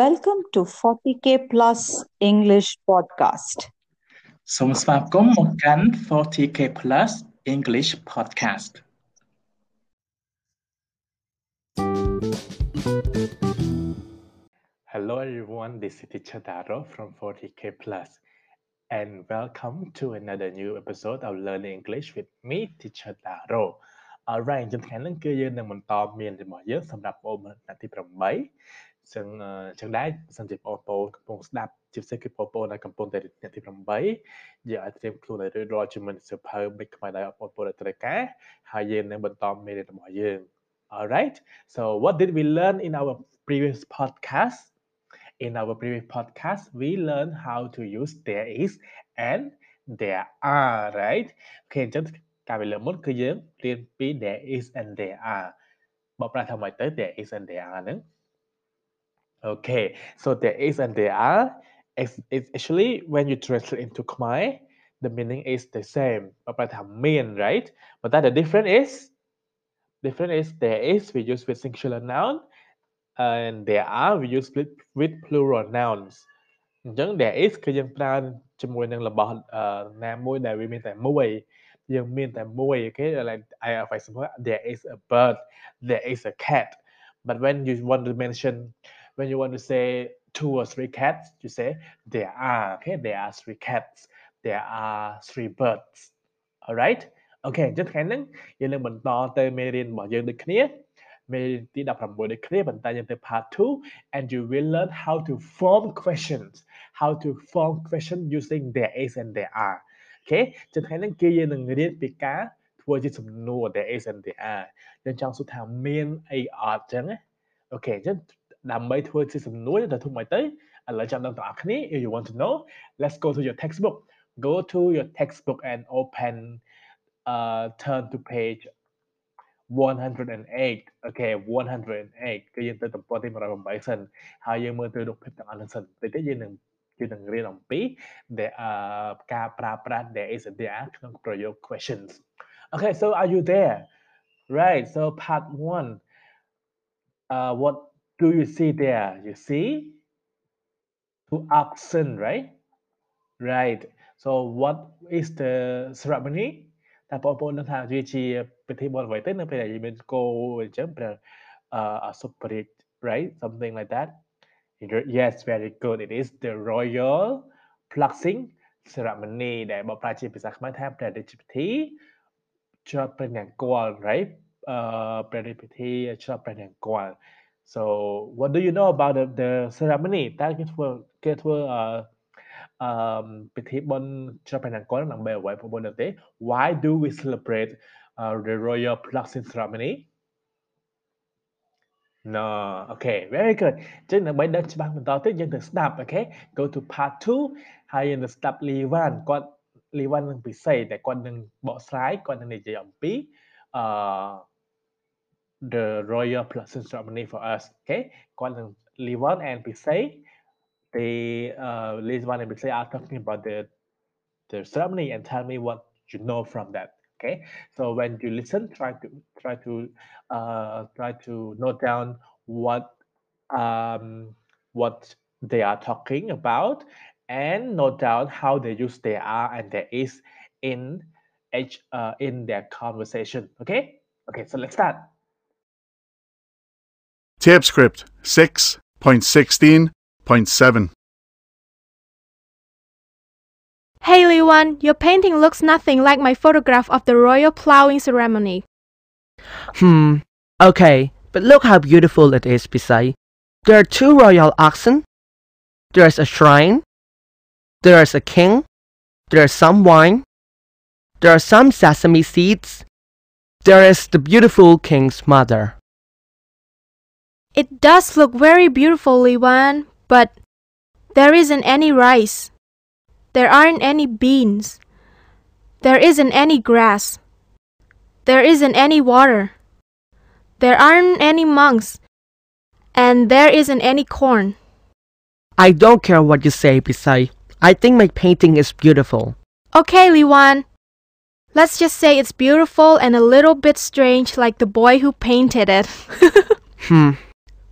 Welcome to 40K Plus English Podcast សូមស្វាគមន៍មកកាន់ 40K Plus English Podcast Hello everyone this is Teacher Daro from 40K Plus and welcome to another new episode of Learning English with me Teacher Daro Alright ចំថ្ងៃនេះគឺយើងនឹងបន្តមានរបស់យើងសម្រាប់អូនថ្ងៃទី8 ចឹងចឹងដែរបើសិនជាបងប្អូនកំពុងស្ដាប់ជាពិសេសគឺបងប្អូនដែលកំពុងតែអ្នកទី8យើងអាចត្រៀមខ្លួនឲ្យរួចរាល់ជាមួយនឹងសៀវភៅមិនខ្មៅដែរបងប្អូនត្រូវការហើយយើងនឹងបន្តមេរៀនរបស់យើង Alright so what did we learn in our previous podcast in our previous podcast we learned how to use there is and there are right អូខេអញ្ចឹងការពីលើមុនគឺយើងរៀនពី there is and there are បកប្រែថាម៉េចទៅ there is and there are ហ្នឹង Okay, so there is and there are. It's, it's actually when you translate into Khmer, the meaning is the same. But mean, right? But that the difference is different is there is we use with singular noun and there are we use with, with plural nouns អញ្ចឹង there is គឺយើងប្រើជាមួយនឹងរបស់ណាមួយដែលវាមានតែមួយយើងមានតែមួយអូខេ like I for example there is a bird there is a cat but when you want to mention when you want to say two or three cats, you say there are. Okay, there are three cats. There are three birds. Alright. Okay អញ្ចឹងថ្ងៃហ្នឹងយើងនឹងបន្តទៅមេរៀនរបស់យើងដូចគ្នាមេរៀនទី16ដូចគ្នាប៉ុន្តែយើងទៅ part 2 and you will learn how to form questions how to form question using there is and there are អូខេចឹងថ្ងៃហ្នឹងគឺយើងនឹងរៀនពីការធ្វើជាសំណួរ there is and there are យើងចង់សួរថាមានអីអត់ចឹងណាអូខេអញ្ចឹង ដើម្បីធ្វើជាសំណួរទៅធ្វើម៉េចទៅឥឡូវចាំដល់បងប្អូន if you want to know let's go to your textbook go to your textbook and open uh turn to page 108 okay 108គឺយើងទៅទំព័រទី108សិនហើយយើងមើលទៅរូបភាពទាំងអស់ហ្នឹងសិនតិចទៀតយើងនឹងយើងនឹងរៀនអំពី there ការប្រើប្រាស់ there is and there ក្នុងប្រយោគ questions okay so are you there right so part 1 uh what do you see there? You see? To absent, right? Right. So what is the ceremony? តែបងប្អូននឹងថាវាជាពិធីបុណ្យអ្វីទៅនៅពេលដែលយើងមានគោអញ្ចឹងព្រះអសុបរិយ right something like that yes very good it is the royal plowing ceremony ដែលបងប្រាជាភាសាខ្មែរថាព្រះរាជពិធីច្រត់ព្រះនង្គ័ល right អឺព្រះរាជពិធីច្រត់ព្រះនង្គ័ល so what do you know about the, the ceremony តើគេធ្វើគេធ្វើអឺអឺពិធីបុណ្យច្រត់ព្រះនង្គ័លដើម្បីអ្វីបងប្អូនទេ why do we celebrate uh, the royal plucking ceremony No okay very good ចឹងដើម្បីដឹងច្បាស់បន្តទៀតយើងទៅស្ដាប់ okay go to part 2ហើយយើងទៅស្ដាប់ Liwan គាត់ Liwan នឹងពិសេសតែគាត់នឹងបកស្រាយគាត់នឹងនិយាយអំពីអឺ the royal plowing ceremony for us. Okay, Guan Liwan and Pisay, they uh, Liwan and Pisay are talking about the the ceremony and tell me what you know from that. Okay, so when you listen, try to try to uh, try to note down what um, what they are talking about and note down how they use their are and there is in each uh, in their conversation. Okay, okay, so let's start. Tape script 6.16.7 Hey Liwan, your painting looks nothing like my photograph of the royal plowing ceremony. Hmm, okay, but look how beautiful it is, Pisai. There are two royal oxen, there's a shrine, there is a king, there is some wine, there are some sesame seeds, there is the beautiful king's mother. It does look very beautiful, Liwan, but there isn't any rice. There aren't any beans. There isn't any grass. There isn't any water. There aren't any monks. And there isn't any corn. I don't care what you say, Pisai. I think my painting is beautiful. Okay, Liwan. Let's just say it's beautiful and a little bit strange like the boy who painted it. hmm.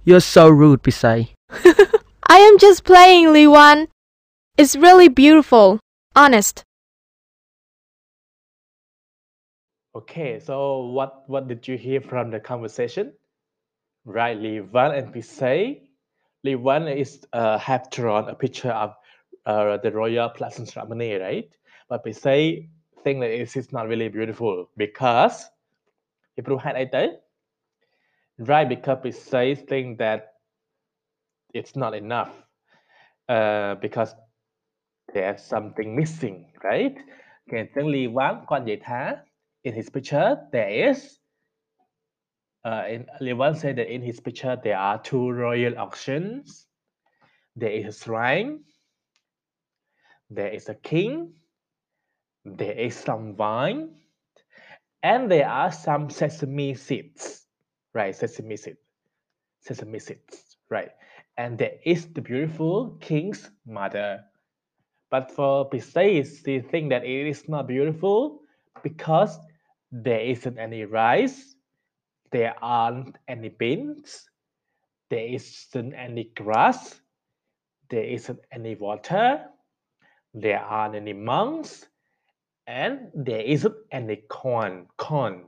You're so rude, Pisai. I am just playing, Liwan. It's really beautiful. Honest. Okay, so what, what did you hear from the conversation? Right, Liwan and Pisai. Liwan is uh, have drawn a picture of uh, the royal plowing ceremony, right? But Pisai think that it is not really beautiful because ពីព្រោះហេតុអីទៅ right because it says things that it's not enough uh, because there's something missing right? Okay certainly one con vậy in his picture there is uh, in Levan said that in his picture there are two royal oxen. There is a shrine. There is a king. There is some wine. And there are some sesame seeds right? Sesame seeds. Sesame seeds right? And there is the beautiful king's mother. But for Pisai, they think that it is not beautiful because there isn't any rice, there aren't any beans, there isn't any grass, there isn't any water, there aren't any monks, and there isn't any corn. Corn,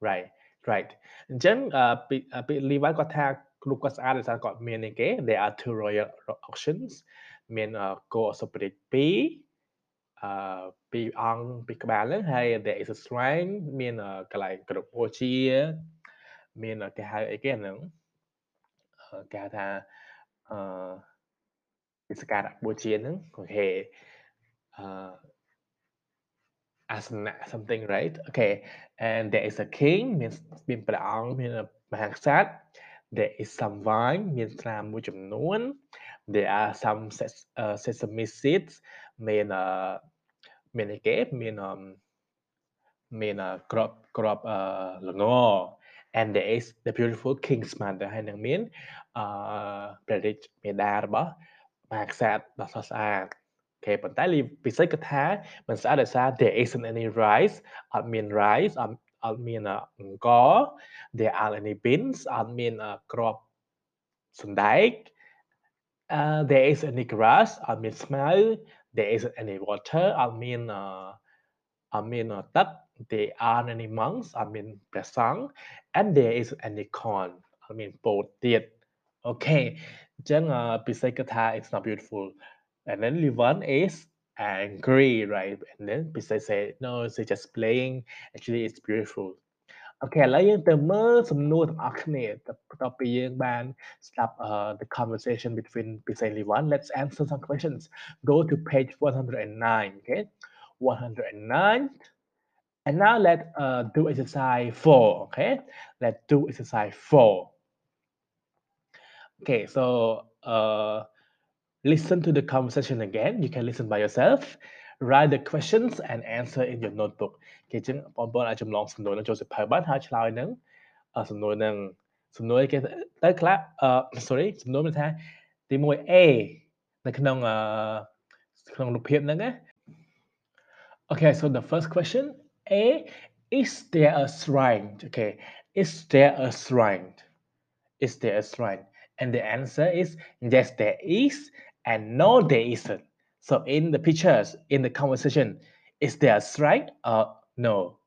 right, right. អញ្ចឹងអឺពីពី Levi គាត់ថាលោកគាត់ស្អាតដោយសារគាត់មាននេះគេ there are two royal auctions មានគោអសុបរិត2អឺពីរអង្គពីក្បាលហ្នឹងហើយ there is a shrine មានកន្លែងគ្រប់បូជាមានគេហៅអីគេហ្នឹងគេហៅថាអឺពីសក្ការៈបូជាហ្នឹងអូខេអឺ asana something right okay and there is a king មានមានព្រះអង្គមានមហាក្សត្រ there is some wine មានស្រាមួយចំនួន there are some ses, uh, sesame seeds មានអឺមានអីគេមានអឺមានក្របក្របអឺល្ង and there is the beautiful king's mother ហើយនឹងមានអឺព្រះរាជមាតារបស់មហាក្សត្រដ៏ស្រស់ស្អាត គេប៉ុន្តែពិសេសគឺថាមិនស្អាតដោយសារ there isn't any rice អត់មាន rice អត់អត់មានអង្ករ there are any beans អត់មានគ្រាប់សណ្ដែក uh, there is any grass អត់មានស្មៅ there isn't any water អត់មានអត់មានទឹក there aren't any monks អត់មានព្រះសង្ឃ and there is any corn អត់មានពោតទៀតអូខេអញ្ចឹងពិសេសគឺថា it's not beautiful and then Livan is angry right and then Pisay say no it's just playing actually it's beautiful អូខេឥឡូវយើងទៅមើលសំណួរទាំងអស់គ្នាបន្ទាប់ពីយើងបានស្ដាប់ uh, the conversation between Pisay and Livan let's answer some questions go to page 109 okay 109 and now let's uh, do exercise 4 okay let's do exercise 4 okay so uh, listen to the conversation again you can listen by yourself write the questions and answer in your notebook គេចឹងបងប្អូនអាចចម្លងសំណួរនឹងចូលសៀវភៅបានហើយឆ្លើយនឹងសំណួរនឹងសំណួរគេទៅខ្លះអឺ sorry សំណួរមានថាទី1 A នៅក្នុងអឺក្នុងរូបភាពហ្នឹងណា Okay so the first question A is there a shrine okay is there a shrine is there a shrine and the answer is yes there is and no there isn't so in the pictures in the conversation is there a shrine or no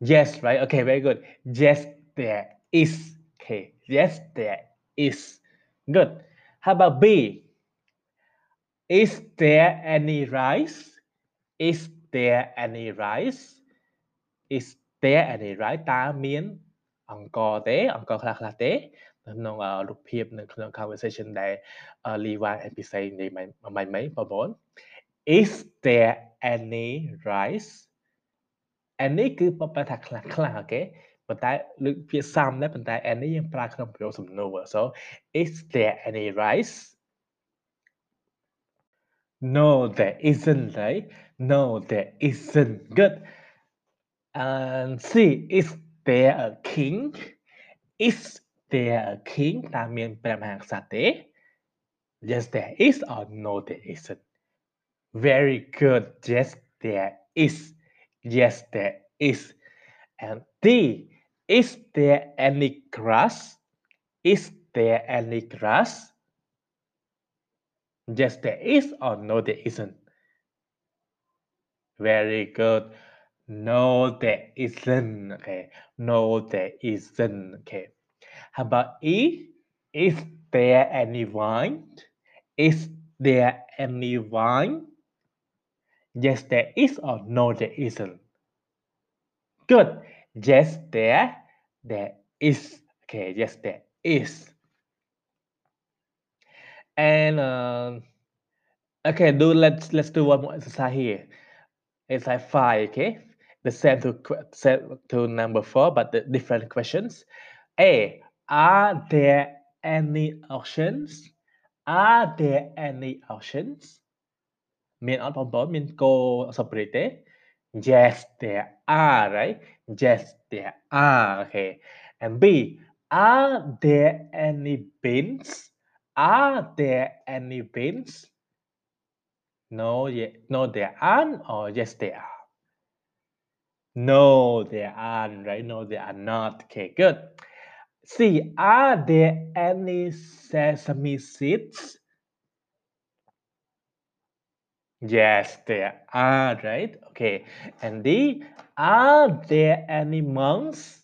yes right okay very good yes there is okay yes there is good how about b is there any rice is there any rice is there any rice តើមានអង្ករទេអង្ករខ្លះខ្លះទេនៅ ក្នុងរូបភាពនៅក្នុង conversation ដែល Levi and Pisay និយាយមិនមិនមិនបងប្អូន is there any rice any គឺបបថាខ្លះខ្លះអូខេប៉ុន្តែលើកពាក្យសំដែរប៉ុន្តែ any យើងប្រើក្នុងប្រយោគសំណួរ so is there any rice no there isn't right no there isn't good and see is there a king is there a king? I? Yes, there is or no, there isn't. Very good. Yes, there is. Yes, there is. And D, is there any grass? Is there any grass? Yes, there is or no, there isn't. Very good. No, there isn't. Okay. No, there isn't. Okay. How about E? Is there any wine? Is there any wine? Yes, there is or no, there isn't. Good. Yes, there, there is. Okay, yes, there is. And uh, okay, do let's let's do one more exercise here. Exercise five. Okay, the same to same to number four, but the different questions. A. Are there any oxen? Are there any oxen? Mean on pom mean go separate. Yes, there are, right? Yes, there are. Okay. And B, are there any bins? Are there any bins? No, yeah, no, there aren't, or yes, there are. No, there aren't, right? No, they are not. Okay, good. C Are there any sesame seeds Yes, there are, right? Okay. And D, are there any monks?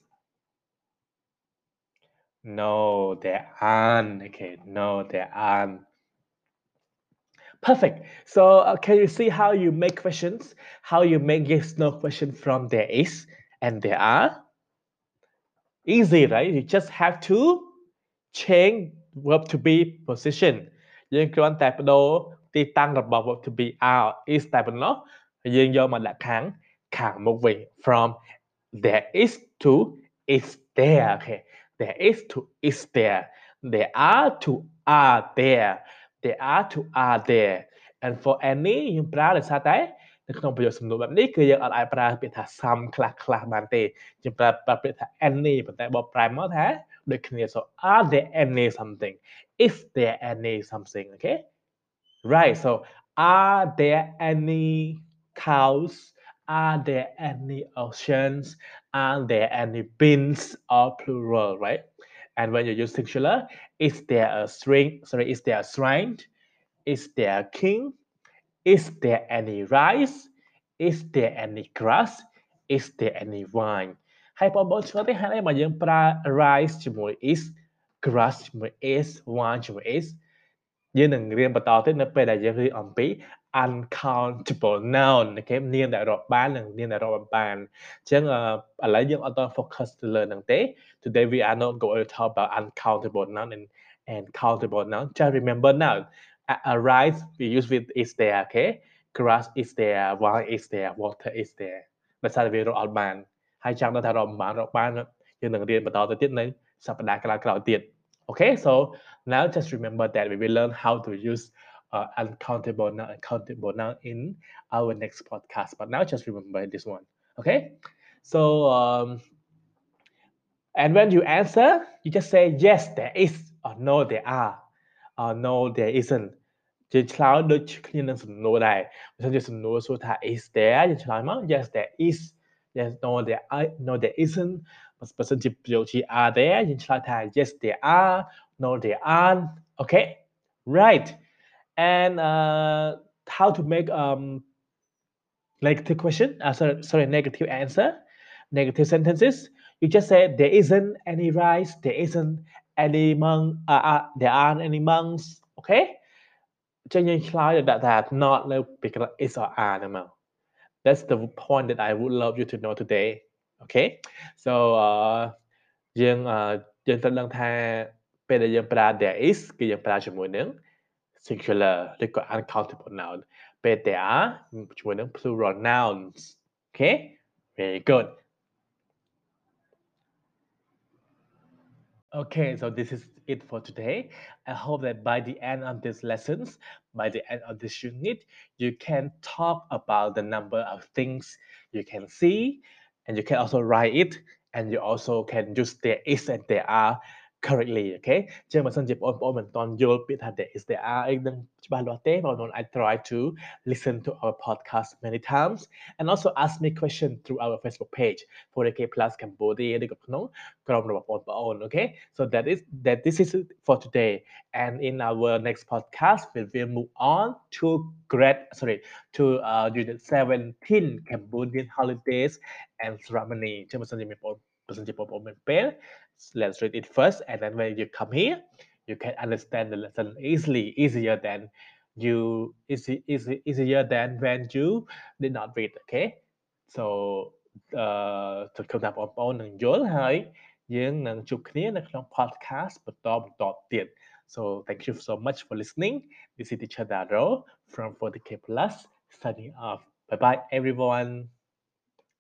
No, there aren't. Okay, no, there aren't. Perfect. So uh, can you see how you make questions? How you make yes no question from there is and there are? Easy, right? You just have to change verb to be position យើងគ្រាន់តែបដូរទីតាំងរបស់ verb to be are is តែប៉ុណ្ណោះហើយយើងយកមកដាក់ខាងខាងមុខវិញ from there is to is there okay there is to is there there are to are there there are to are there and for any យើងប្រើដោយសារតែ នៅក្នុងប្រយោគសំណួរបែបនេះគឺយើងអត់អាចប្រើពាក្យថា some ខ្លះខ្លះបានទេយើងប្រើប្រើពាក្យថា any ប៉ុន្តែបកប្រែមកថាដូចគ្នា so are there any something is there any something okay right so are there any cows are there any oceans are there any bins or plural right and when you use singular is there a string sorry is there a shrine is there a king is there any rice is there any grass is there any wine ហើយបងប្អូនឆ្ងល់ទេហេតុអីបើយើងប្រើ rice ជាមួយ is grass ជាមួយ is wine ជាមួយ is យើងនឹងរៀនបន្តទៀតនៅពេលដែលយើងរៀនអំពី uncountable noun អូខេនាមដែលរាប់បាននិងនាមដែលរាប់មិនបានអញ្ចឹងអឺឥឡូវយើងអត់ត focus ទៅលើហ្នឹងទេ today we are not going to talk about uncountable noun and and countable noun just remember now a, a rice we use with is there okay grass is there wine is there water is there បើសិនវារកអត់បានហើយចង់ដឹងថារកមិនបានរកបានយើងនឹងរៀនបន្តទៅទៀតនៅសប្តាហ៍ក្រោយៗទៀត okay so now just remember that we will learn how to use uh, uncountable noun uncountable noun in our next podcast but now just remember this one okay so um, and when you answer you just say yes there is or no there are or no there isn't ជាឆ្លើយដូចគ្នានឹងសំណួរដែរបើសិនជាសំណួរសួរថា is there យើងឆ្លើយមក yes there is yes no there are no there isn't បើសិនជាប្រយោគជា are there យើងឆ្លើយថា yes there are no there aren't okay right and uh, how to make um negative question uh, sorry, sorry negative answer negative sentences you just say there isn't any rice there isn't any monk uh, uh, there aren't any monks okay ចឹងយើងឆ្លើយដាក់ថា not នៅពីក្រោយ is or are ហ្នឹងមក that's the point that I would love you to know today okay so uh យើង uh, យើងត្រូវដឹងថាពេលដែលយើងប្រើ there is គឺយើងប្រើជាមួយនឹង singular ឬក៏ uncountable noun ពេល there are ជាមួយនឹង plural nouns okay very good Okay, so this is it for today. I hope that by the end of these lessons, by the end of this unit, you can talk about the number of things you can see, and you can also write it, and you also can use there is and there are correctly okay? ចឹងបើសិនជាបងប្អូនមិនទាន់យល់ពាក្យថា there is there are អីនឹងច្បាស់លាស់ទេបងប្អូន I try to listen to our podcast many times and also ask me question through our Facebook page 40K Plus Cambodia ឬក៏ក្នុងក្រុមរបស់បងប្អូន okay? So that is that this is for today. And in our next podcast we will move on to grade. sorry to uh unit 17 Cambodian holidays and ceremony. ចឹងបើសិនជាបងប្អូន បើសិនជាបងប្អូនមានពេល let's read it first and then when you come here you can understand the lesson easily easier than you easy, easy easier than when you did not read okay so អឺសង្ឃឹមថាបងប្អូននឹងយល់ហើយយើងនឹងជួបគ្នានៅក្នុង podcast បន្តបន្តទៀត so thank you so much for listening this is teacher Daro from 40k plus signing off bye bye everyone